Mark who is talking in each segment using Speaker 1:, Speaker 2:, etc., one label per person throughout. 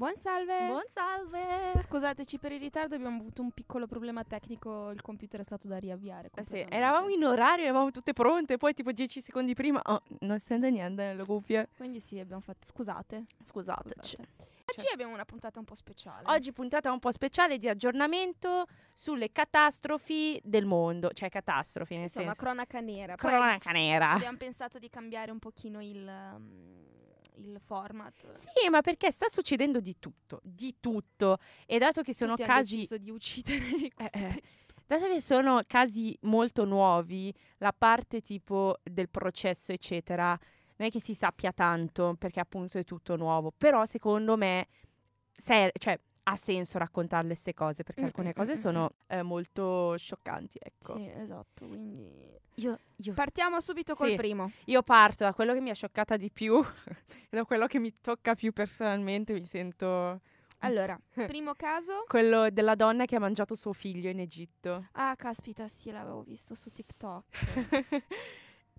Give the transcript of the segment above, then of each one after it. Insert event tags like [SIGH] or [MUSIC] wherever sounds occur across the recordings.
Speaker 1: Buon salve.
Speaker 2: Buon salve.
Speaker 1: Scusateci per il ritardo, abbiamo avuto un piccolo problema tecnico, il computer è stato da riavviare.
Speaker 2: Eh sì, eravamo in orario, eravamo tutte pronte, poi tipo 10 secondi prima, oh, non sente niente nelle cuffie.
Speaker 1: Quindi sì, abbiamo fatto... Scusate.
Speaker 2: Scusateci.
Speaker 1: scusate. Oggi abbiamo una puntata un po' speciale.
Speaker 2: Oggi puntata un po' speciale di aggiornamento sulle catastrofi del mondo, cioè catastrofi nel
Speaker 1: Insomma,
Speaker 2: senso
Speaker 1: cronaca nera. Poi
Speaker 2: cronaca nera.
Speaker 1: abbiamo pensato di cambiare un pochino il, um, il format.
Speaker 2: Sì, ma perché sta succedendo di tutto, di tutto. E dato che sono
Speaker 1: Tutti hanno
Speaker 2: casi
Speaker 1: deciso di uccidere [LAUGHS]
Speaker 2: eh.
Speaker 1: periodo.
Speaker 2: Dato che sono casi molto nuovi, la parte tipo del processo, eccetera, non è che si sappia tanto perché appunto è tutto nuovo. Però secondo me ser- cioè, ha senso raccontarle queste cose perché
Speaker 1: Mm,
Speaker 2: alcune
Speaker 1: mm,
Speaker 2: cose
Speaker 1: mm,
Speaker 2: sono eh, molto scioccanti. Ecco.
Speaker 1: Sì, esatto, quindi...
Speaker 2: Io, io-
Speaker 1: Partiamo subito col
Speaker 2: Sì.
Speaker 1: primo.
Speaker 2: io parto da quello che mi ha scioccata di più, [LAUGHS] da quello che mi tocca più personalmente. Mi sento
Speaker 1: Allora, [LAUGHS] primo caso...
Speaker 2: quello della donna che ha mangiato suo figlio in Egitto.
Speaker 1: Ah, caspita, sì, l'avevo visto su TikTok. [LAUGHS]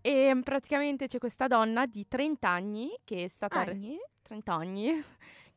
Speaker 2: e mm, praticamente c'è questa donna di 30 anni che è stata
Speaker 1: Anni?
Speaker 2: 30 anni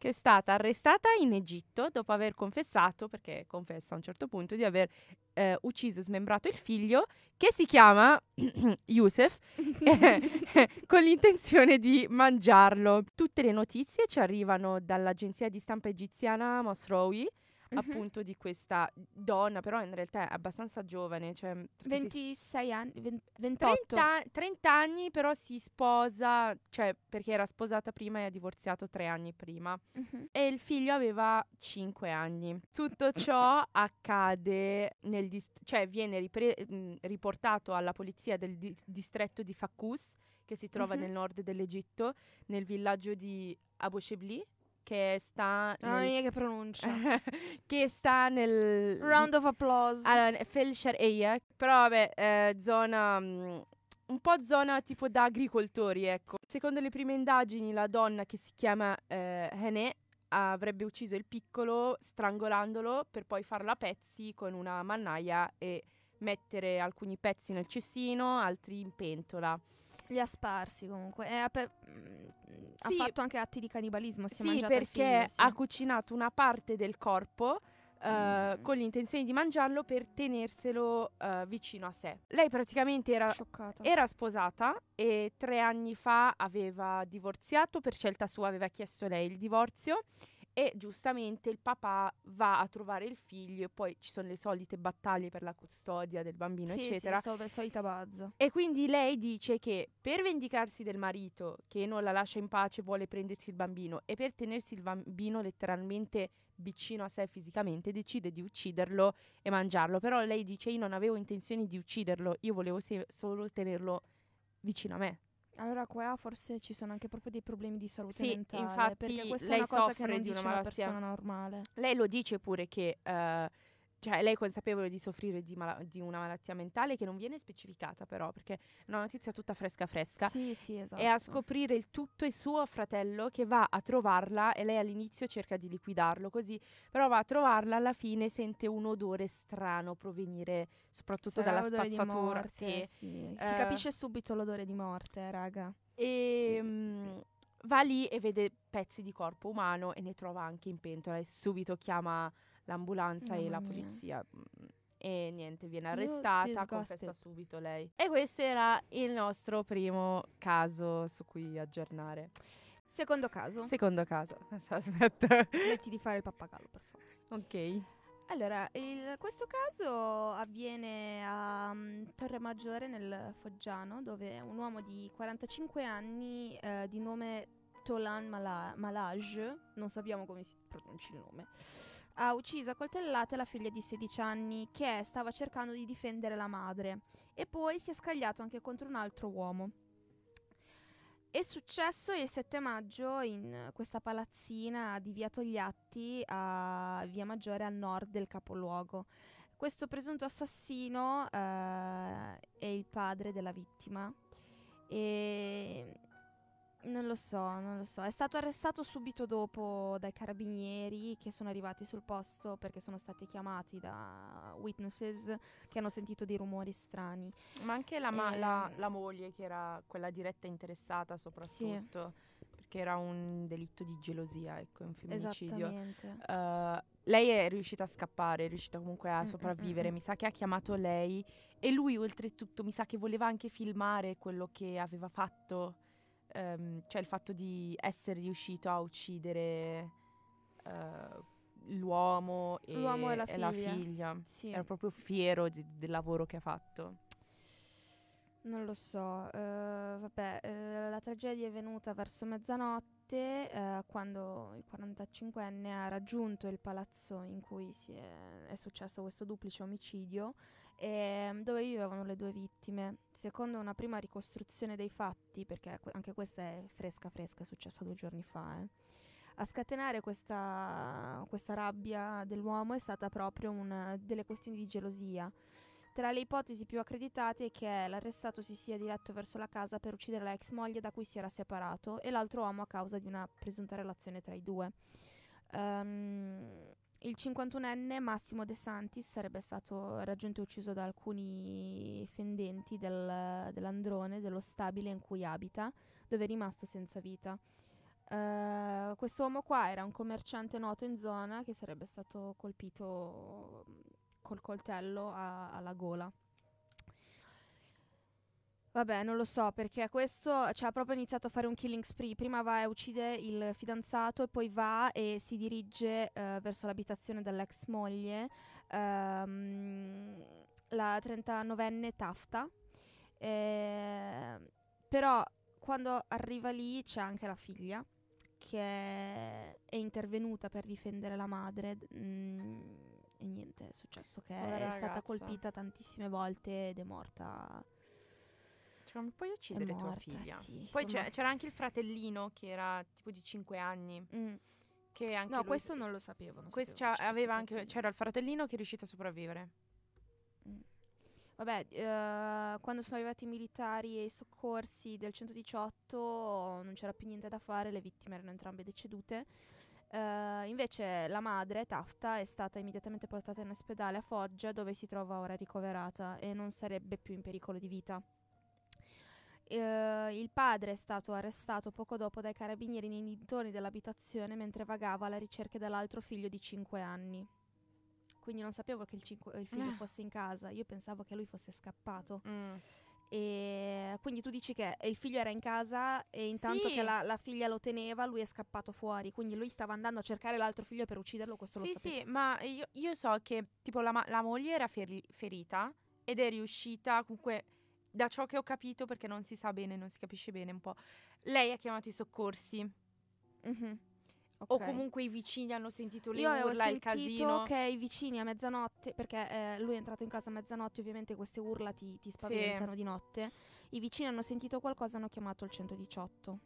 Speaker 2: che è stata arrestata in Egitto dopo aver confessato, perché confessa a un certo punto, di aver eh, ucciso e smembrato il figlio che si chiama [CLEARS THROAT] Youssef [LAUGHS] [LAUGHS] con l'intenzione di mangiarlo. Tutte le notizie ci arrivano dall'agenzia di stampa egiziana Mosrowi,
Speaker 1: Mhm.
Speaker 2: appunto di questa donna, però in realtà è abbastanza giovane, cioè perché si
Speaker 1: 26 anni, ven- 28.
Speaker 2: 30, 30 anni però si sposa, cioè perché era sposata prima e ha divorziato tre anni prima.
Speaker 1: Mhm.
Speaker 2: E il figlio aveva 5 anni. Tutto [COUGHS] ciò accade nel dis- cioè viene ripre- mh, riportato alla polizia del di- distretto di Fakus, che si trova
Speaker 1: Mhm.
Speaker 2: nel nord dell'Egitto, nel villaggio di Abu Shebli, che sta
Speaker 1: Mamma
Speaker 2: nel-
Speaker 1: mia che pronuncia. [LAUGHS]
Speaker 2: che sta nel
Speaker 1: Round of applause.
Speaker 2: allora, Fel Shar'iyya, però vabbè, eh, zona mm, un po' zona tipo da agricoltori, ecco. Secondo le prime indagini, la donna che si chiama eh, Hene avrebbe ucciso il piccolo strangolandolo per poi farlo a pezzi con una mannaia e mettere alcuni pezzi nel cestino, altri in pentola.
Speaker 1: Li ha sparsi comunque. Ha, per- mm, ha
Speaker 2: Sì.
Speaker 1: fatto anche atti di cannibalismo. Si
Speaker 2: sì, perché
Speaker 1: figlio, sì.
Speaker 2: ha cucinato una parte del corpo eh,
Speaker 1: Mm.
Speaker 2: con l'intenzione di mangiarlo per tenerselo eh, vicino a sé. Lei praticamente era. Era sposata e tre anni fa aveva divorziato, per scelta sua aveva chiesto lei il divorzio e giustamente il papà va a trovare il figlio e poi ci sono le solite battaglie per la custodia del bambino,
Speaker 1: sì,
Speaker 2: eccetera.
Speaker 1: Sì, so- solita bazza.
Speaker 2: E quindi lei dice che per vendicarsi del marito che non la lascia in pace vuole prendersi il bambino e per tenersi il bambino letteralmente vicino a sé fisicamente decide di ucciderlo e mangiarlo. Però lei dice io non avevo intenzione di ucciderlo, io volevo se- solo tenerlo vicino a me.
Speaker 1: Allora qua forse ci sono anche proprio dei problemi di salute
Speaker 2: Sì,
Speaker 1: mentale.
Speaker 2: infatti
Speaker 1: perché questa
Speaker 2: lei
Speaker 1: è una cosa che non
Speaker 2: di una
Speaker 1: dice una persona normale.
Speaker 2: Lei lo dice pure che eh, cioè lei è consapevole di soffrire di, mala- di una malattia mentale che non viene specificata però perché è una notizia tutta fresca fresca.
Speaker 1: Sì, sì, esatto.
Speaker 2: e a scoprire il tutto è suo fratello che va a trovarla e lei all'inizio cerca di liquidarlo così, però va a trovarla alla fine sente un odore strano provenire soprattutto
Speaker 1: Sarà
Speaker 2: dalla spazzatura.
Speaker 1: morte,
Speaker 2: sì.
Speaker 1: sì. Si
Speaker 2: Eh.
Speaker 1: capisce subito l'odore di morte, raga.
Speaker 2: E mm, va lì e vede pezzi di corpo umano e ne trova anche in pentola e subito chiama l'ambulanza e
Speaker 1: Mamma
Speaker 2: la
Speaker 1: mia.
Speaker 2: polizia. mm, E niente, viene arrestata, confessa subito lei. E questo era il nostro primo caso su cui aggiornare.
Speaker 1: Secondo caso.
Speaker 2: Secondo caso. [LAUGHS] Aspetta.
Speaker 1: Smetti di fare il pappagallo, per favore.
Speaker 2: ok.
Speaker 1: Allora, il- questo caso avviene a mm, Torre Maggiore nel Foggiano, dove un uomo di 45 anni eh, di nome Tolan Mala- Malaj, non sappiamo come si pronunci il nome, ha ucciso a coltellate la figlia di 16 anni che stava cercando di difendere la madre e poi si è scagliato anche contro un altro uomo. È successo il 7 maggio in questa palazzina di Via Togliatti a Via Maggiore a nord del capoluogo. Questo presunto assassino eh, è il padre della vittima e non lo so, non lo so. È stato arrestato subito dopo dai carabinieri che sono arrivati sul posto perché sono stati chiamati da witnesses che hanno sentito dei rumori strani.
Speaker 2: Ma anche la, ma- la-
Speaker 1: Ehm.
Speaker 2: la moglie, che era quella diretta interessata soprattutto. perché era un delitto di gelosia, ecco, un femminicidio. Uh, lei è riuscita a scappare, è riuscita comunque a
Speaker 1: Mm, mm,
Speaker 2: sopravvivere.
Speaker 1: mm.
Speaker 2: Mi sa che ha chiamato lei e lui, oltretutto, mi sa che voleva anche filmare quello che aveva fatto, ehm, cioè il fatto di essere riuscito a uccidere eh, l'uomo, e,
Speaker 1: L'uomo e la
Speaker 2: la
Speaker 1: figlia. Sì.
Speaker 2: Era proprio fiero di- del lavoro che ha fatto.
Speaker 1: Non lo so, eh, vabbè, eh, la tragedia è venuta verso mezzanotte eh, quando il 45enne ha raggiunto il palazzo in cui si è, è successo questo duplice omicidio e dove vivevano le due vittime. Secondo una prima ricostruzione dei fatti, perché anche questa è fresca fresca, è successa due giorni fa, eh, a scatenare questa, questa rabbia dell'uomo è stata proprio una delle questioni di gelosia. Tra le ipotesi più accreditate è che l'arrestato si sia diretto verso la casa per uccidere la ex moglie da cui si era separato e l'altro uomo a causa di una presunta relazione tra i due. Ehm, il 51enne Massimo De Santis sarebbe stato raggiunto e ucciso da alcuni fendenti del- dell'androne, dello stabile in cui abita, dove è rimasto senza vita. Uh, quest'uomo qua era un commerciante noto in zona che sarebbe stato colpito mm, col coltello a- alla gola. Vabbè, non lo so perché questo cioè, ha proprio iniziato a fare un killing spree. Prima va e uccide il fidanzato e poi va e si dirige eh, verso l'abitazione dell'ex moglie, ehm, la 39enne Tafta. Eh, però quando arriva lì c'è anche la figlia che è intervenuta per difendere la madre. mm, e niente, è successo che
Speaker 2: Povera
Speaker 1: è stata
Speaker 2: ragazza.
Speaker 1: colpita tantissime volte ed è morta.
Speaker 2: Come puoi uccidere tua
Speaker 1: morta,
Speaker 2: figlia?
Speaker 1: sì,
Speaker 2: Poi
Speaker 1: insomma.
Speaker 2: c'era anche il fratellino che era tipo di 5 anni.
Speaker 1: Mm.
Speaker 2: Che anche
Speaker 1: No,
Speaker 2: lui-
Speaker 1: questo non lo sapevo. non
Speaker 2: questo
Speaker 1: sapevo fosse
Speaker 2: anche, c'era il fratellino che è riuscito a sopravvivere.
Speaker 1: Vabbè, eh, quando sono arrivati i militari e i soccorsi del 118 non c'era più niente da fare, le vittime erano entrambe decedute. Eh, invece la madre, Tafta, è stata immediatamente portata in ospedale a Foggia dove si trova ora ricoverata e non sarebbe più in pericolo di vita. Eh, il padre è stato arrestato poco dopo dai carabinieri nei dintorni dell'abitazione mentre vagava alla ricerca dell'altro figlio di 5 anni. Quindi non sapevo che il, cinque- il figlio
Speaker 2: Eh.
Speaker 1: fosse in casa, io pensavo che lui fosse scappato.
Speaker 2: Mm.
Speaker 1: E quindi tu dici che il figlio era in casa e intanto
Speaker 2: Sì.
Speaker 1: che la, la figlia lo teneva, lui è scappato fuori. Quindi lui stava andando a cercare l'altro figlio per ucciderlo, questo lo
Speaker 2: Sì,
Speaker 1: sapevo.
Speaker 2: sì, ma io, io so che tipo la, la moglie era feri- ferita ed è riuscita comunque da ciò che ho capito perché non si sa bene, non si capisce bene un po'. Lei ha chiamato i soccorsi
Speaker 1: Mhm.
Speaker 2: o
Speaker 1: Ok.
Speaker 2: comunque i vicini hanno sentito le
Speaker 1: Io avevo
Speaker 2: urla, il
Speaker 1: sentito
Speaker 2: casino.
Speaker 1: che i vicini a mezzanotte, perché eh, lui è entrato in casa a mezzanotte, ovviamente queste urla ti, ti spaventano di notte. I vicini hanno sentito qualcosa e hanno chiamato il 118.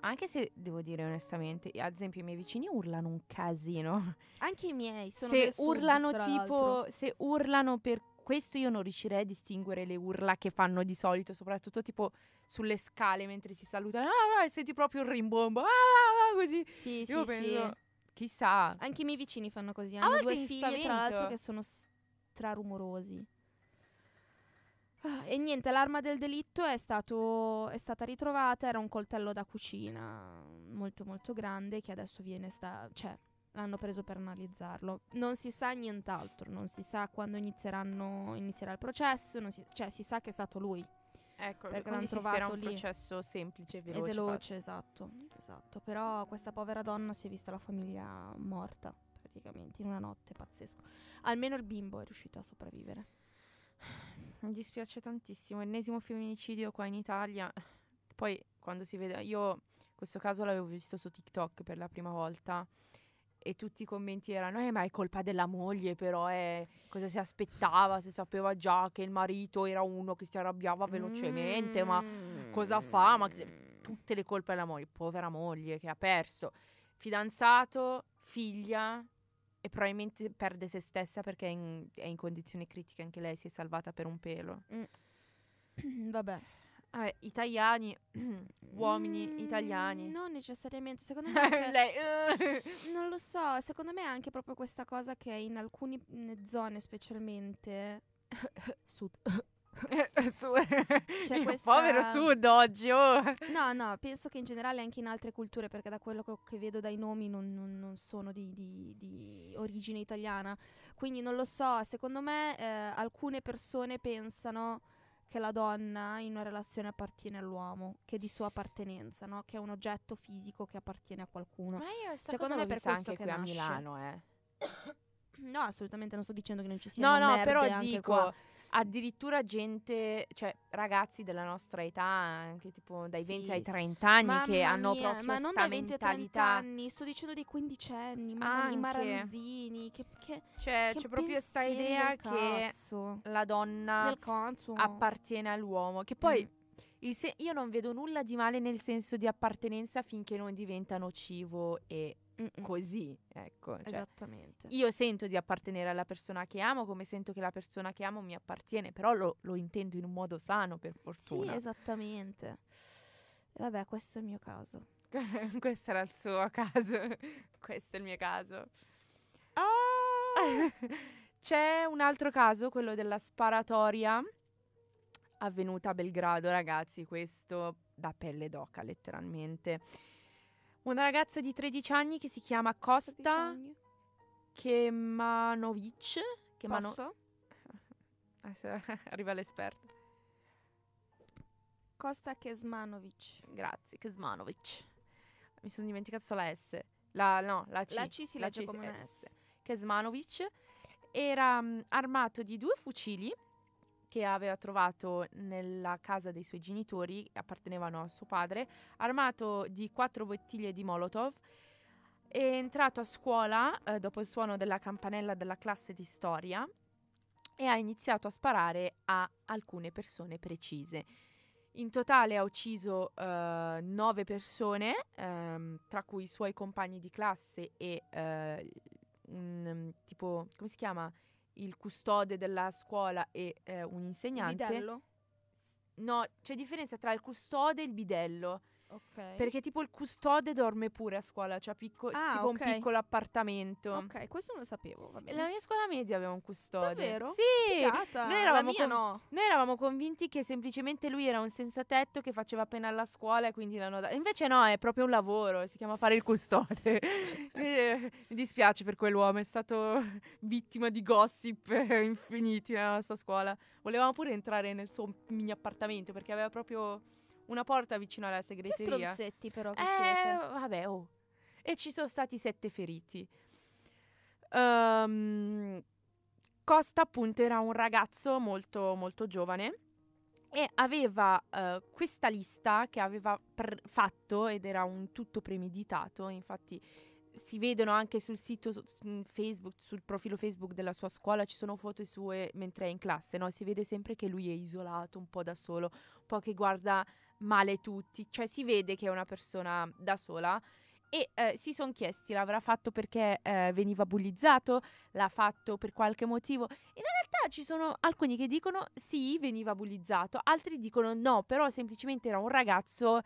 Speaker 2: Anche se devo dire onestamente, ad esempio i miei vicini urlano un casino.
Speaker 1: Anche i miei sono
Speaker 2: se urlano
Speaker 1: tra
Speaker 2: tipo, se urlano per questo io non riuscirei a distinguere le urla che fanno di solito, soprattutto tipo sulle scale mentre si salutano. Ah, ah, senti proprio il rimbombo. Ah, ah, ah, così.
Speaker 1: Sì,
Speaker 2: Io
Speaker 1: sì,
Speaker 2: penso,
Speaker 1: sì.
Speaker 2: chissà.
Speaker 1: Anche i miei vicini fanno così. Hanno
Speaker 2: volte
Speaker 1: due
Speaker 2: mi
Speaker 1: figlie, tra l'altro, che sono strarumorosi. Ah, E niente, l'arma del delitto è, stato, è stata ritrovata, era un coltello da cucina molto molto grande che adesso viene sta, cioè l'hanno preso per analizzarlo. Non si sa nient'altro, non si sa quando inizieranno, inizierà il processo, non si, cioè si sa che è stato lui.
Speaker 2: Ecco,
Speaker 1: Perché l'hanno
Speaker 2: si spera
Speaker 1: trovato
Speaker 2: un
Speaker 1: lì.
Speaker 2: processo semplice e veloce.
Speaker 1: veloce, esatto, esatto. Però questa povera donna si è vista la famiglia morta, praticamente, in una notte, pazzesco. Almeno il bimbo è riuscito a sopravvivere.
Speaker 2: Mi dispiace tantissimo, ennesimo femminicidio qua in Italia. Poi quando si vede, io questo caso l'avevo visto su TikTok per la prima volta e tutti i commenti erano, eh ma è colpa della moglie però, eh, cosa si aspettava, se sapeva già che il marito era uno che si arrabbiava velocemente, ma cosa fa? Ma tutte le colpe della moglie, povera moglie che ha perso fidanzato, figlia e probabilmente perde se stessa perché è in, è in condizioni critiche, anche lei si è salvata per un pelo. [CLEARS THROAT]
Speaker 1: Vabbè.
Speaker 2: Vabbè, italiani, [CLEARS THROAT] uomini
Speaker 1: Mm,
Speaker 2: italiani.
Speaker 1: Non necessariamente, secondo [LAUGHS] me... anche-
Speaker 2: lei, eh. [LAUGHS]
Speaker 1: non lo so, secondo me è anche proprio questa cosa che in alcune mm, zone specialmente... [LAUGHS] sud.
Speaker 2: Su-
Speaker 1: C'è
Speaker 2: il
Speaker 1: questa-
Speaker 2: povero sud oggi, oh.
Speaker 1: No, no, penso che in generale anche in altre culture, perché da quello che, che vedo dai nomi non, non- non sono di, di- di origine italiana. Quindi non lo so, secondo me eh, alcune persone pensano che la donna in una relazione appartiene all'uomo, che è di sua appartenenza, no? Che è un oggetto fisico che appartiene a qualcuno.
Speaker 2: Ma io sta
Speaker 1: Secondo me per questo
Speaker 2: anche
Speaker 1: che
Speaker 2: qui a
Speaker 1: nasce.
Speaker 2: Milano, eh. [COUGHS]
Speaker 1: No, assolutamente non sto dicendo che non ci siano
Speaker 2: No, no, però dico,
Speaker 1: qua.
Speaker 2: Addirittura gente, cioè ragazzi della nostra età, anche tipo dai 20 ai
Speaker 1: Sì, sì.
Speaker 2: 30 anni,
Speaker 1: Mamma
Speaker 2: che hanno
Speaker 1: mia,
Speaker 2: proprio
Speaker 1: ma non dai 20 a 30
Speaker 2: mentalità.
Speaker 1: anni, sto dicendo dei quindicenni, mamma mia, i maranzini, che, che,
Speaker 2: Cioè,
Speaker 1: che
Speaker 2: c'è proprio sta
Speaker 1: pensieri
Speaker 2: idea che la donna appartiene all'uomo, che poi
Speaker 1: Mm.
Speaker 2: se- io non vedo nulla di male nel senso di appartenenza finché non diventa nocivo e
Speaker 1: Mm-mm.
Speaker 2: così, ecco. Cioè,
Speaker 1: Esattamente.
Speaker 2: io sento di appartenere alla persona che amo come sento che la persona che amo mi appartiene, però lo, lo intendo in un modo sano, per
Speaker 1: Sì,
Speaker 2: fortuna.
Speaker 1: esattamente. E Vabbè, questo è il mio caso. [LAUGHS]
Speaker 2: Questo era il suo caso. [LAUGHS] Questo è il mio caso. Ah! [LAUGHS] C'è un altro caso, quello della sparatoria avvenuta a Belgrado, ragazzi. Questo da pelle d'oca, letteralmente. Una ragazza di 13 anni che si chiama Costa Kemanovic. Kemano-
Speaker 1: Posso? [LAUGHS] [LAUGHS]
Speaker 2: Arriva l'esperto.
Speaker 1: Costa Kesmanovic.
Speaker 2: Grazie, Kemanovic. Mi sono dimenticato solo la S. La, no, la C.
Speaker 1: La C si
Speaker 2: La
Speaker 1: legge
Speaker 2: C,
Speaker 1: come una S.
Speaker 2: Kesmanovic era mm, armato di due fucili che aveva trovato nella casa dei suoi genitori, appartenevano a suo padre, armato di quattro bottiglie di Molotov. È entrato a scuola eh, dopo il suono della campanella della classe di storia e ha iniziato a sparare a alcune persone precise. In totale ha ucciso eh, nove persone, ehm, tra cui i suoi compagni di classe e eh, un tipo, come si chiama? Il custode della scuola e eh, un insegnante.
Speaker 1: Bidello?
Speaker 2: No, c'è differenza tra il custode e il bidello.
Speaker 1: Ok.
Speaker 2: Perché tipo il custode dorme pure a scuola, cioè picco-
Speaker 1: Ah,
Speaker 2: tipo
Speaker 1: ok.
Speaker 2: un piccolo appartamento.
Speaker 1: Ok, questo non lo sapevo, va bene.
Speaker 2: La mia scuola media aveva un custode.
Speaker 1: Davvero?
Speaker 2: Sì!
Speaker 1: Figata,
Speaker 2: Noi
Speaker 1: la
Speaker 2: eravamo
Speaker 1: mia
Speaker 2: con-
Speaker 1: no.
Speaker 2: Noi eravamo convinti che semplicemente lui era un senza tetto che faceva pena alla scuola e quindi l'hanno dato. Invece no, è proprio un lavoro, si chiama fare il custode. [LAUGHS] Eh, Mi dispiace per quell'uomo, è stato [LAUGHS] vittima di gossip eh, infiniti nella nostra scuola. Volevamo pure entrare nel suo mini appartamento perché aveva proprio una porta vicino alla
Speaker 1: Che
Speaker 2: segreteria.
Speaker 1: stronzetti però che
Speaker 2: Eh,
Speaker 1: siete.
Speaker 2: vabbè, oh. E ci sono stati sette feriti. Ehm, Costa, appunto, era un ragazzo molto, molto giovane e aveva eh, questa lista che aveva pr- fatto ed era un tutto premeditato. Infatti, si vedono anche sul sito su- su Facebook, sul profilo Facebook della sua scuola, ci sono foto sue mentre è in classe, no? Si vede sempre che lui è isolato, un po' da solo, un po' che guarda male tutti, cioè si vede che è una persona da sola e eh, si sono chiesti l'avrà fatto perché eh, veniva bullizzato, l'ha fatto per qualche motivo. In realtà ci sono alcuni che dicono sì, veniva bullizzato, altri dicono no, però semplicemente era un ragazzo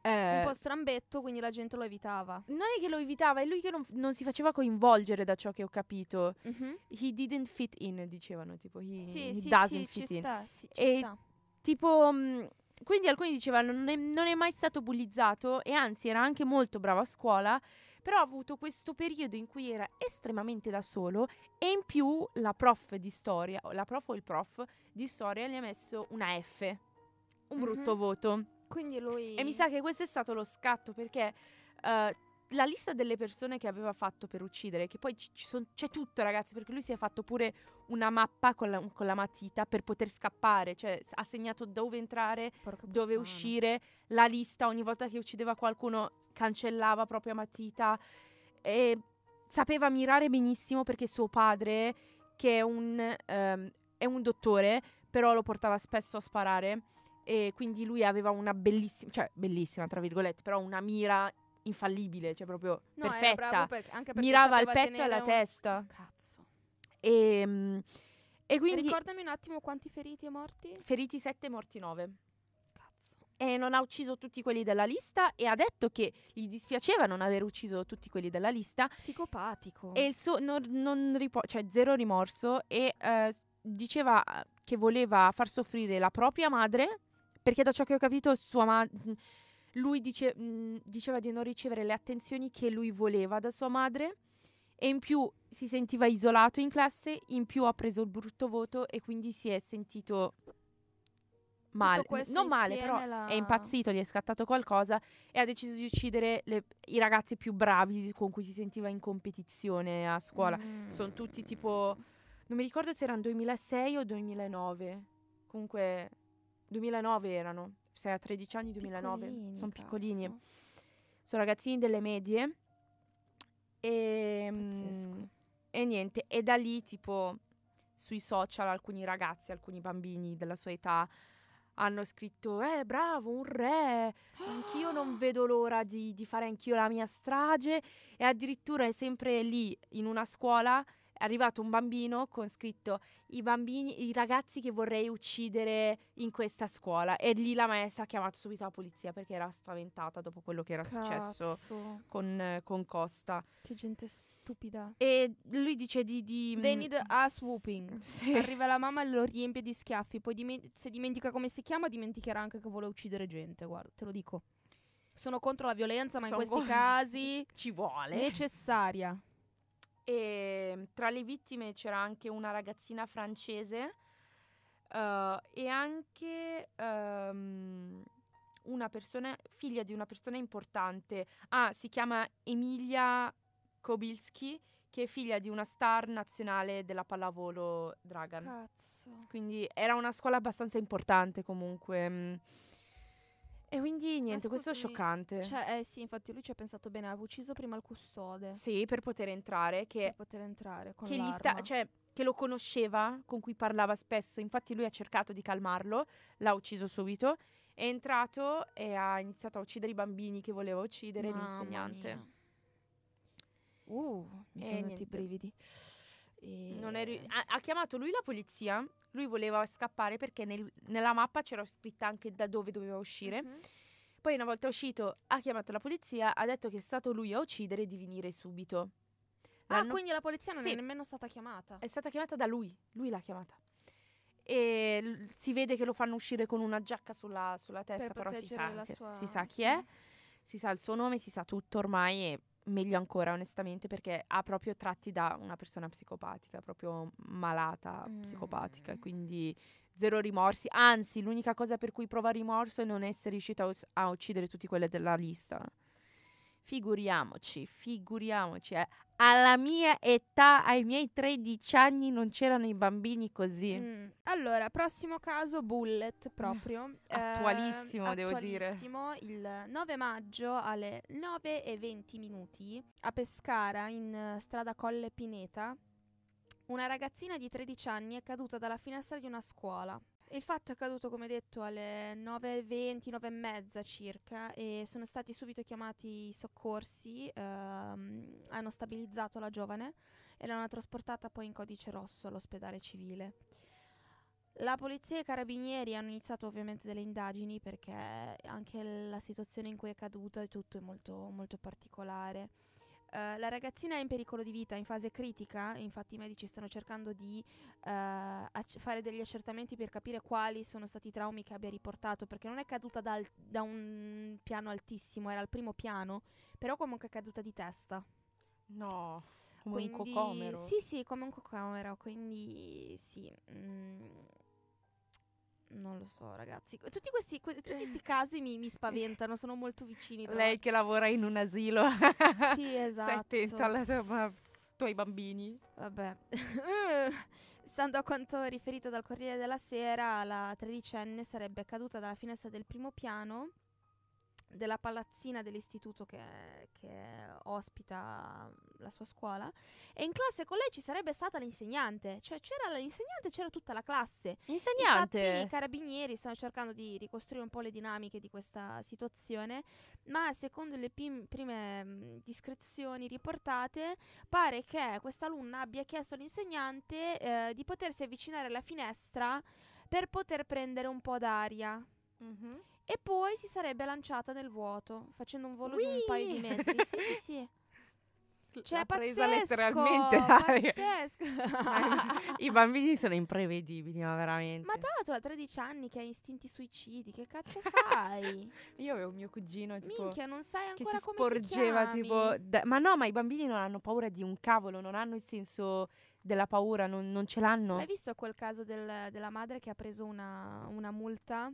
Speaker 2: eh,
Speaker 1: Un po' strambetto, quindi la gente lo evitava.
Speaker 2: non è che lo evitava, è lui che non, non si faceva coinvolgere da ciò che ho capito.
Speaker 1: Mhm.
Speaker 2: He didn't fit in, dicevano, tipo he,
Speaker 1: Sì,
Speaker 2: he
Speaker 1: sì,
Speaker 2: doesn't
Speaker 1: sì,
Speaker 2: fit
Speaker 1: ci
Speaker 2: in.
Speaker 1: sta, sì,
Speaker 2: E-
Speaker 1: sta.
Speaker 2: Tipo, mh, quindi alcuni dicevano non è, non è mai stato bullizzato e anzi era anche molto bravo a scuola, però ha avuto questo periodo in cui era estremamente da solo e in più la prof di storia, la prof o il prof di storia gli ha messo una F, un brutto
Speaker 1: Mhm.
Speaker 2: voto.
Speaker 1: Quindi lui...
Speaker 2: E mi sa che questo è stato lo scatto perché eh, la lista delle persone che aveva fatto per uccidere, che poi son- c'è tutto ragazzi, perché lui si è fatto pure una mappa con la, con la matita per poter scappare, cioè ha segnato dove entrare,
Speaker 1: Porca
Speaker 2: dove
Speaker 1: puttana.
Speaker 2: uscire, la lista ogni volta che uccideva qualcuno cancellava proprio a matita e sapeva mirare benissimo perché suo padre, che è un, ehm, è un dottore, però lo portava spesso a sparare e quindi lui aveva una bellissima, cioè bellissima tra virgolette, però una mira infallibile, cioè proprio
Speaker 1: No,
Speaker 2: perfetta.
Speaker 1: perché
Speaker 2: Mirava al petto e alla
Speaker 1: un-
Speaker 2: testa.
Speaker 1: Cazzo.
Speaker 2: E, mm, e quindi
Speaker 1: Ricordami un attimo quanti feriti e morti?
Speaker 2: feriti 7, morti 9.
Speaker 1: Cazzo.
Speaker 2: e non ha ucciso tutti quelli della lista e ha detto che gli dispiaceva non aver ucciso tutti quelli della lista
Speaker 1: Psicopatico.
Speaker 2: e il suo non, non ripo- cioè zero rimorso e eh, diceva che voleva far soffrire la propria madre, perché da ciò che ho capito sua ma- lui dice- mh, diceva di non ricevere le attenzioni che lui voleva da sua madre e in più si sentiva isolato in classe, in più ha preso il brutto voto e quindi si è sentito male, non male, però
Speaker 1: insieme la-
Speaker 2: è impazzito, gli è scattato qualcosa e ha deciso di uccidere le- i ragazzi più bravi con cui si sentiva in competizione a scuola.
Speaker 1: Mm.
Speaker 2: Sono tutti tipo, non mi ricordo se erano 2006 o 2009, comunque 2009 erano, sei a 13 anni 2009,
Speaker 1: Piccolini,
Speaker 2: sono piccolini,
Speaker 1: cazzo.
Speaker 2: sono ragazzini delle medie e,
Speaker 1: Pazzesco.
Speaker 2: mm, e niente, e da lì tipo sui social alcuni ragazzi, alcuni bambini della sua età hanno scritto, eh bravo, un re, anch'io non [GASPS] vedo l'ora di, di fare anch'io la mia strage e addirittura è sempre lì in una scuola è arrivato un bambino con scritto i bambini, i ragazzi che vorrei uccidere in questa scuola e lì la maestra ha chiamato subito la polizia perché era spaventata dopo quello che era successo
Speaker 1: Cazzo,
Speaker 2: con, eh, con Costa
Speaker 1: che gente stupida.
Speaker 2: e lui dice di... di
Speaker 1: They
Speaker 2: mm,
Speaker 1: need ass whooping. [LAUGHS]
Speaker 2: sì.
Speaker 1: Arriva la mamma e lo riempie di schiaffi. Poi dimen- se dimentica come si chiama, dimenticherà anche che vuole uccidere gente. Guarda, te lo dico. Sono contro la violenza, ma in
Speaker 2: Son
Speaker 1: questi
Speaker 2: co-
Speaker 1: casi [LAUGHS]
Speaker 2: ci vuole
Speaker 1: necessaria.
Speaker 2: E tra le vittime c'era anche una ragazzina francese eh, e anche ehm, una persona, figlia di una persona importante. Ah, si chiama Emilia Kobilski, che è figlia di una star nazionale della pallavolo Dragan.
Speaker 1: Cazzo.
Speaker 2: Quindi era una scuola abbastanza importante comunque. E quindi niente, questo è scioccante.
Speaker 1: Cioè, eh sì, infatti lui ci ha pensato bene. Aveva ucciso prima il custode
Speaker 2: Sì, per poter entrare, che
Speaker 1: per poter entrare con
Speaker 2: che, gli
Speaker 1: l'arma.
Speaker 2: sta, cioè, che lo conosceva, con cui parlava spesso. Infatti lui ha cercato di calmarlo, l'ha ucciso subito. È entrato e ha iniziato a uccidere i bambini che voleva uccidere
Speaker 1: Mamma
Speaker 2: l'insegnante.
Speaker 1: mia. Uh, mi sono venuti i brividi. E...
Speaker 2: Ri- ha, ha chiamato lui la polizia. Lui voleva scappare perché nel- nella mappa c'era scritta anche da dove doveva uscire.
Speaker 1: Mhm.
Speaker 2: Poi, una volta uscito, ha chiamato la polizia. Ha detto che è stato lui a uccidere e di venire subito.
Speaker 1: Ah,
Speaker 2: L'hanno-
Speaker 1: quindi la polizia non
Speaker 2: Sì.
Speaker 1: è nemmeno stata chiamata.
Speaker 2: È stata chiamata da lui, lui l'ha chiamata. E l- si vede che lo fanno uscire con una giacca sulla, sulla testa,
Speaker 1: per
Speaker 2: però si sa,
Speaker 1: sua...
Speaker 2: si sa chi
Speaker 1: sì.
Speaker 2: è, si sa il suo nome, si sa tutto ormai e meglio ancora onestamente perché ha proprio tratti da una persona psicopatica, proprio malata psicopatica,
Speaker 1: Mm.
Speaker 2: quindi zero rimorsi, anzi l'unica cosa per cui prova rimorso è non essere riuscito a, us- a uccidere tutti quelli della lista. Figuriamoci, figuriamoci, eh. alla mia età, ai miei 13 anni, non c'erano i bambini così.
Speaker 1: Mm. Allora, prossimo caso, Bullet proprio. eh,
Speaker 2: Attualissimo, devo dire.
Speaker 1: attualissimo, Il 9 maggio alle 9 e 20 minuti a Pescara, in eh, strada Colle Pineta, una ragazzina di 13 anni è caduta dalla finestra di una scuola. Il fatto è accaduto, come detto, alle 9.20, 9.30 circa e sono stati subito chiamati i soccorsi, ehm, hanno stabilizzato la giovane e l'hanno trasportata poi in codice rosso all'ospedale civile. La polizia e i carabinieri hanno iniziato ovviamente delle indagini perché anche la situazione in cui è caduta e tutto è molto, molto particolare. Eh, la ragazzina è in pericolo di vita, in fase critica, infatti i medici stanno cercando di eh, acc- fare degli accertamenti per capire quali sono stati i traumi che abbia riportato, perché non è caduta dal- da un piano altissimo, era al primo piano, però comunque è caduta di testa.
Speaker 2: No, come un
Speaker 1: Quindi-
Speaker 2: cocomero.
Speaker 1: Sì, sì, come un cocomero, quindi sì. mm, non lo so, ragazzi. Tutti questi, que- tutti questi casi mi, mi spaventano, sono molto vicini.
Speaker 2: Lei che lavora in un asilo.
Speaker 1: l'altro. Sì, [LAUGHS]
Speaker 2: Stai
Speaker 1: esatto.
Speaker 2: attenta alla tua- tuoi bambini.
Speaker 1: Vabbè. [LAUGHS] Stando a quanto riferito dal Corriere della Sera, la tredicenne sarebbe caduta dalla finestra del primo piano della palazzina dell'istituto che, che ospita la sua scuola e in classe con lei ci sarebbe stata l'insegnante, cioè c'era l'insegnante c'era tutta la classe. Infatti
Speaker 2: Insegnante.
Speaker 1: i carabinieri stanno cercando di ricostruire un po' le dinamiche di questa situazione, ma secondo le pim- prime mh, discrezioni riportate pare che questa alunna abbia chiesto all'insegnante eh, di potersi avvicinare alla finestra per poter prendere un po' d'aria.
Speaker 2: Mhm.
Speaker 1: E poi si sarebbe lanciata nel vuoto, facendo un volo di un paio di
Speaker 2: Whee!
Speaker 1: metri. Sì, sì, sì. [LAUGHS] Cioè,
Speaker 2: l'ha presa
Speaker 1: pazzesco,
Speaker 2: letteralmente l'aria.
Speaker 1: pazzesco. [LAUGHS]
Speaker 2: I bambini sono imprevedibili, ma veramente.
Speaker 1: Ma tra l'altro ha 13 anni che ha istinti suicidi, che cazzo fai? [LAUGHS]
Speaker 2: Io avevo mio cugino tipo
Speaker 1: Minchia, non sai
Speaker 2: che
Speaker 1: ancora
Speaker 2: si
Speaker 1: come
Speaker 2: sporgeva tipo da- ma no, ma i bambini non hanno paura di un cavolo, non hanno il senso della paura, non, non ce l'hanno.
Speaker 1: Hai visto quel caso del- della madre che ha preso una, una multa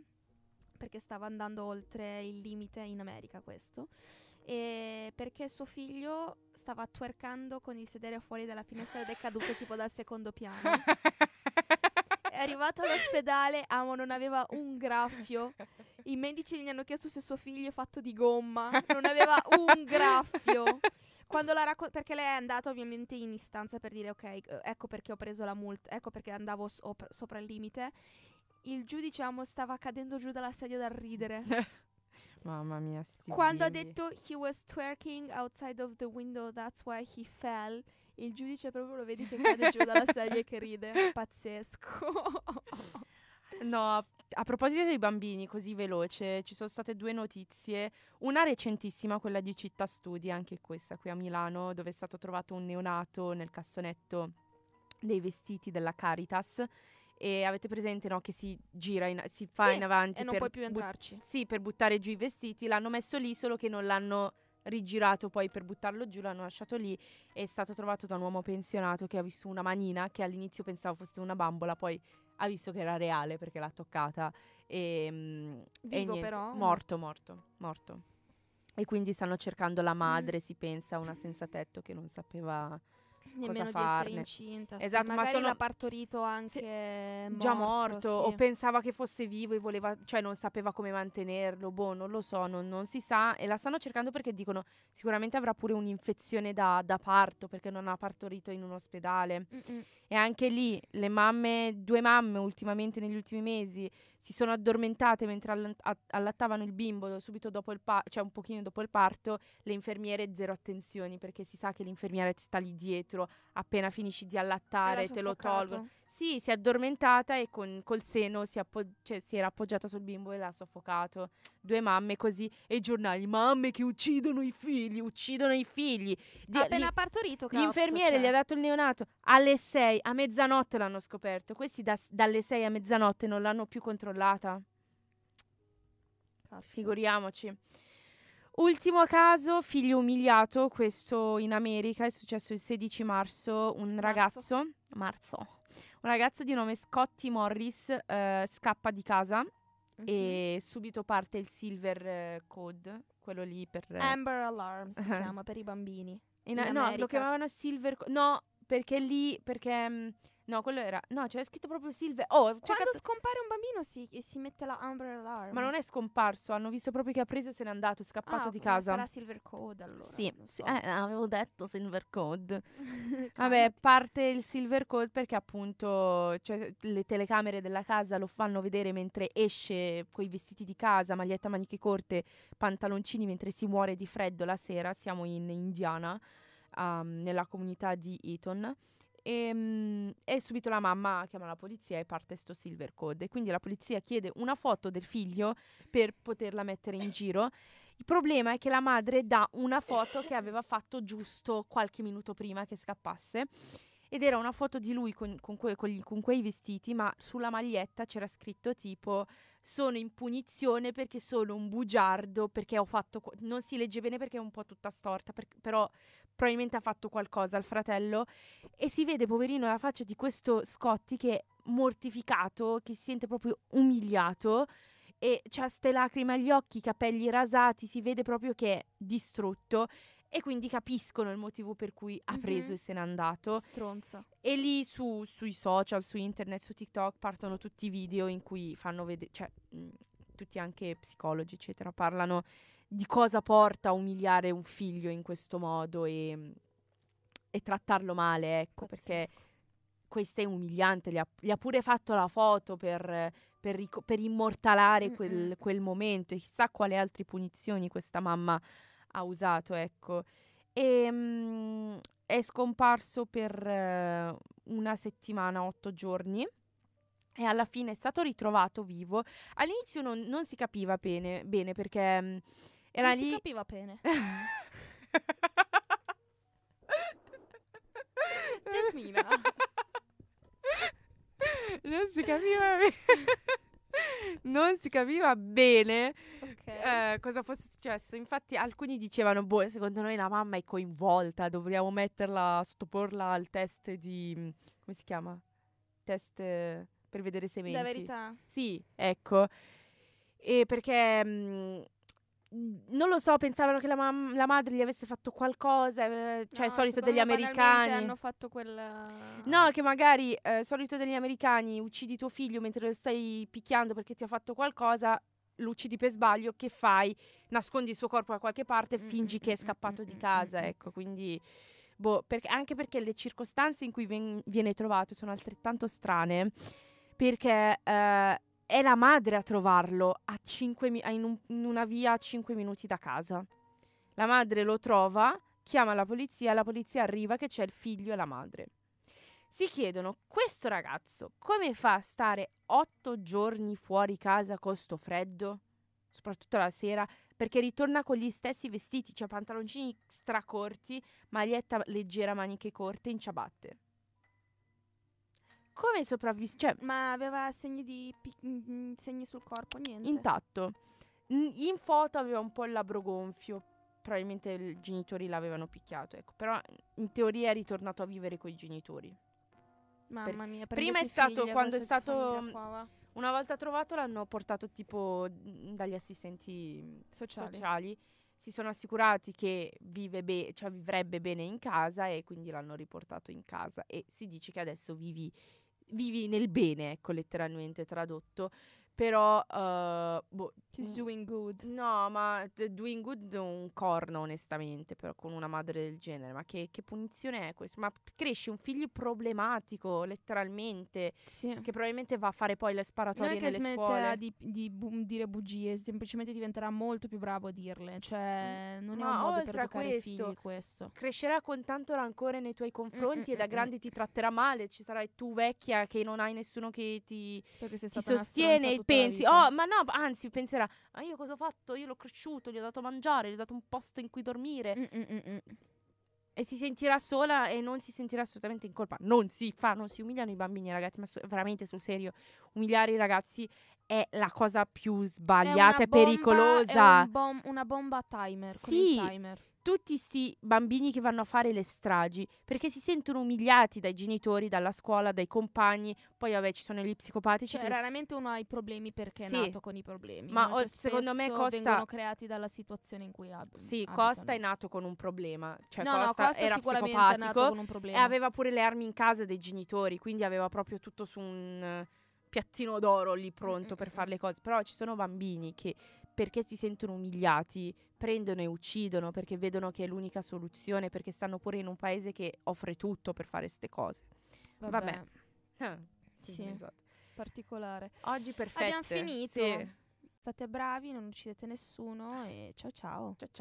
Speaker 1: perché stava andando oltre il limite in America questo? E perché suo figlio stava twerkando con il sedere fuori dalla finestra ed è caduto tipo dal secondo piano. È arrivato all'ospedale, amo, non aveva un graffio. I medici gli hanno chiesto se suo figlio è fatto di gomma. Non aveva un graffio. Racco- perché lei è andata ovviamente in istanza per dire ok, ecco perché ho preso la multa, ecco perché andavo sopra, sopra il limite. Il giudice amo stava cadendo giù dalla sedia dal ridere. [LAUGHS]
Speaker 2: Mamma mia, sti
Speaker 1: Quando ha detto he was twerking outside of the window, that's why he fell. Il giudice proprio lo vedi che cade giù dalla sedia e che ride. [LAUGHS] Pazzesco.
Speaker 2: No, a proposito dei bambini, così veloce, ci sono state due notizie. Una recentissima, quella di Città Studi, anche questa qui a Milano, dove è stato trovato un neonato nel cassonetto dei vestiti della Caritas. E avete presente, no, che si gira, in- si fa
Speaker 1: Sì,
Speaker 2: in avanti
Speaker 1: e non
Speaker 2: per
Speaker 1: puoi più
Speaker 2: but-
Speaker 1: entrarci.
Speaker 2: sì, per buttare giù i vestiti. L'hanno messo lì, solo che non l'hanno rigirato poi per buttarlo giù, l'hanno lasciato lì. È stato trovato da un uomo pensionato che ha visto una manina che all'inizio pensavo fosse una bambola, poi ha visto che era reale perché l'ha toccata. E, mm, e
Speaker 1: Vivo
Speaker 2: niente,
Speaker 1: però?
Speaker 2: Morto, morto, morto. E quindi stanno cercando
Speaker 1: Mm.
Speaker 2: la madre, si pensa, una senza tetto che non sapeva
Speaker 1: Nemmeno di
Speaker 2: farne.
Speaker 1: essere incinta. sì.
Speaker 2: Esatto, ma
Speaker 1: Magari
Speaker 2: sono-
Speaker 1: l'ha partorito anche
Speaker 2: già morto o
Speaker 1: sì.
Speaker 2: pensava che fosse vivo e voleva, cioè non sapeva come mantenerlo, boh, non lo so, non, non si sa e la stanno cercando perché dicono sicuramente avrà pure un'infezione da, da parto perché non ha partorito in un ospedale
Speaker 1: Mm-mm.
Speaker 2: e anche lì le mamme, due mamme ultimamente negli ultimi mesi si sono addormentate mentre a- allattavano il bimbo subito dopo il parto, cioè un pochino dopo il parto, le infermiere zero attenzioni perché si sa che l'infermiera ti sta lì dietro appena finisci di allattare te lo tolgono. Sì, si è addormentata e con, col seno si, appo- cioè, si era appoggiata sul bimbo e l'ha soffocato. Due mamme così. E i giornali, mamme che uccidono i figli, uccidono i figli. Di-
Speaker 1: appena
Speaker 2: li-
Speaker 1: partorito, cazzo.
Speaker 2: L'infermiere
Speaker 1: cioè.
Speaker 2: gli ha dato il neonato alle 6, a mezzanotte l'hanno scoperto. Questi da- dalle 6 a mezzanotte non l'hanno più controllata.
Speaker 1: Cazzo.
Speaker 2: Figuriamoci. Ultimo caso, figlio umiliato, questo in America, è successo il 16 marzo, un
Speaker 1: Marzo.
Speaker 2: ragazzo, marzo, un ragazzo di nome Scotty Morris eh, scappa di casa
Speaker 1: Mhm.
Speaker 2: e subito parte il Silver eh, Code, quello lì per... eh,
Speaker 1: Amber Alarm si [LAUGHS] chiama per i bambini.
Speaker 2: in-
Speaker 1: in
Speaker 2: no, lo
Speaker 1: America.
Speaker 2: chiamavano Silver Co- No, perché lì, perché... mm, no, quello era... No, c'era scritto proprio Silver... Oh, ho
Speaker 1: Quando
Speaker 2: cercato-
Speaker 1: scompare un bambino si, si mette la Amber Alarm.
Speaker 2: Ma non è scomparso, hanno visto proprio che ha preso e se n'è andato, è scappato
Speaker 1: Ah,
Speaker 2: di casa.
Speaker 1: Sarà Silver Code allora.
Speaker 2: Sì,
Speaker 1: so.
Speaker 2: eh, avevo detto Silver Code. [LAUGHS] Vabbè, parte il Silver Code perché appunto cioè, le telecamere della casa lo fanno vedere mentre esce coi vestiti di casa, maglietta a maniche corte, pantaloncini mentre si muore di freddo la sera. Siamo in Indiana, um, nella comunità di Eton. E, mm, e subito la mamma chiama la polizia e parte sto Silver Code. Quindi la polizia chiede una foto del figlio per poterla mettere in giro. Il problema è che la madre dà una foto che aveva fatto giusto qualche minuto prima che scappasse. Ed era una foto di lui con, con que- con gli- con quei vestiti, ma sulla maglietta c'era scritto tipo sono in punizione perché sono un bugiardo, perché ho fatto... qu- non si legge bene perché è un po' tutta storta, per- però probabilmente ha fatto qualcosa al fratello. E si vede, poverino, la faccia di questo Scotti che è mortificato, che si sente proprio umiliato e c'ha ste lacrime agli occhi, i capelli rasati, si vede proprio che è distrutto e quindi capiscono il motivo per cui ha preso
Speaker 1: Mhm.
Speaker 2: e se n'è andato.
Speaker 1: Stronza.
Speaker 2: E lì su- sui social, su internet, su TikTok partono tutti i video in cui fanno vedere, cioè mh, tutti anche psicologi, eccetera, parlano di cosa porta a umiliare un figlio in questo modo e, e trattarlo male, ecco, perché
Speaker 1: Pazzesco.
Speaker 2: questo è umiliante, gli ha, gli ha pure fatto la foto per, per rico- per immortalare quel, quel momento e chissà quali altre punizioni questa mamma ha usato, ecco. E mm, è scomparso per eh, una settimana, otto giorni. E alla fine è stato ritrovato vivo. All'inizio non, non si capiva bene, bene perché mm, era
Speaker 1: non
Speaker 2: lì.
Speaker 1: si capiva bene. Yasmina. [LAUGHS]
Speaker 2: non si capiva bene. [LAUGHS] non si capiva bene
Speaker 1: Ok.
Speaker 2: eh, cosa fosse successo. Infatti, alcuni dicevano: Boh, secondo noi la mamma è coinvolta. Dovremmo metterla, sottoporla al test di. mm, come si chiama? Test per vedere i sementi.
Speaker 1: La verità.
Speaker 2: Sì, ecco. E perché mm, non lo so, pensavano che la, mam- la madre gli avesse fatto qualcosa, eh, cioè
Speaker 1: No,
Speaker 2: solito degli americani.
Speaker 1: hanno fatto quel...
Speaker 2: No, che magari eh, solito degli americani uccidi tuo figlio mentre lo stai picchiando perché ti ha fatto qualcosa, lo uccidi per sbaglio, che fai? Nascondi il suo corpo da qualche parte e
Speaker 1: Mm,
Speaker 2: fingi
Speaker 1: mm,
Speaker 2: che è
Speaker 1: mm,
Speaker 2: scappato di casa, ecco, quindi boh, perché- anche perché le circostanze in cui ven- viene trovato sono altrettanto strane, perché eh, è la madre a trovarlo a cinque mi- a- in, un- in una via a 5 minuti da casa. La madre lo trova, chiama la polizia, la polizia arriva che c'è il figlio e la madre. Si chiedono, questo ragazzo come fa a stare otto giorni fuori casa con sto freddo? Soprattutto la sera, perché ritorna con gli stessi vestiti, cioè pantaloncini stracorti, maglietta leggera, maniche corte, in ciabatte. Come sopravvissuto? Cioè,
Speaker 1: Ma aveva segni di... pic- mm, segni sul corpo? Niente.
Speaker 2: intatto. N- In foto aveva un po' il labbro gonfio. Probabilmente i genitori l'avevano picchiato, ecco. Però in teoria è ritornato a vivere con i genitori.
Speaker 1: Mamma mia.
Speaker 2: Prima
Speaker 1: prendete
Speaker 2: è stato
Speaker 1: figli a
Speaker 2: quando è
Speaker 1: qualsiasi
Speaker 2: stato-
Speaker 1: famiglia qua, va.
Speaker 2: Una volta trovato l'hanno portato tipo mm, dagli assistenti mm,
Speaker 1: Sociali.
Speaker 2: sociali. Si sono assicurati che vive be- cioè vivrebbe bene in casa e quindi l'hanno riportato in casa. E si dice che adesso vivi, vivi nel bene, ecco, letteralmente tradotto. Però, eh, boh,
Speaker 1: He's
Speaker 2: mm,
Speaker 1: doing good.
Speaker 2: No, ma d- doing good un corno, onestamente, però con una madre del genere. Ma che, che punizione è questa? Ma cresci un figlio problematico, letteralmente,
Speaker 1: Sì.
Speaker 2: che probabilmente va a fare poi le
Speaker 1: Non
Speaker 2: sparatorie
Speaker 1: è che
Speaker 2: nelle
Speaker 1: smetterà
Speaker 2: scuole.
Speaker 1: di, di bu- dire bugie, semplicemente diventerà molto più bravo a dirle. Cioè, non è
Speaker 2: Ma
Speaker 1: un modo per
Speaker 2: oltre a
Speaker 1: educare i
Speaker 2: questo,
Speaker 1: figli questo.
Speaker 2: Crescerà con tanto rancore nei tuoi confronti
Speaker 1: mm,
Speaker 2: e da
Speaker 1: mm,
Speaker 2: grande ti tratterà male. Ci sarai tu vecchia che non hai nessuno che ti,
Speaker 1: Perché sei
Speaker 2: ti
Speaker 1: stata una
Speaker 2: sostiene
Speaker 1: stronza
Speaker 2: e pensi, oh, ma no, anzi, penserà, ma io cosa ho fatto? Io l'ho cresciuto, gli ho dato a mangiare, gli ho dato un posto in cui dormire.
Speaker 1: Mm, mm, mm, mm.
Speaker 2: E si sentirà sola e non si sentirà assolutamente in colpa. Non si fa, non si umiliano i bambini, ragazzi, ma su- veramente sul serio, umiliare i ragazzi è la cosa più sbagliata e pericolosa.
Speaker 1: È un bom- una bomba timer. con
Speaker 2: Sì.
Speaker 1: il timer.
Speaker 2: Tutti sti bambini che vanno a fare le stragi perché si sentono umiliati dai genitori, dalla scuola, dai compagni. Poi, vabbè, ci sono gli psicopatici.
Speaker 1: Cioè,
Speaker 2: che-
Speaker 1: raramente uno ha i problemi perché
Speaker 2: Sì.
Speaker 1: è nato con i problemi.
Speaker 2: Ma,
Speaker 1: Molto
Speaker 2: oh, secondo me Costa-
Speaker 1: vengono creati dalla situazione in cui ab-
Speaker 2: Sì,
Speaker 1: abitano.
Speaker 2: Costa è nato con un problema. Cioè,
Speaker 1: no, no,
Speaker 2: Costa,
Speaker 1: Costa
Speaker 2: era
Speaker 1: sicuramente è nato
Speaker 2: psicopatico
Speaker 1: con un
Speaker 2: e
Speaker 1: problema.
Speaker 2: aveva pure le armi in casa dei genitori, quindi aveva proprio tutto su un piattino d'oro lì pronto
Speaker 1: Mm,
Speaker 2: per
Speaker 1: mm,
Speaker 2: fare le cose. Però ci sono bambini che perché si sentono umiliati prendono e uccidono perché vedono che è l'unica soluzione, perché stanno pure in un paese che offre tutto per fare queste cose.
Speaker 1: Vabbè,
Speaker 2: vabbè. Ah,
Speaker 1: Sì.
Speaker 2: esatto.
Speaker 1: particolare.
Speaker 2: Oggi perfetto.
Speaker 1: Abbiamo finito.
Speaker 2: Sì.
Speaker 1: State bravi, non uccidete nessuno e ciao ciao.
Speaker 2: Ciao ciao.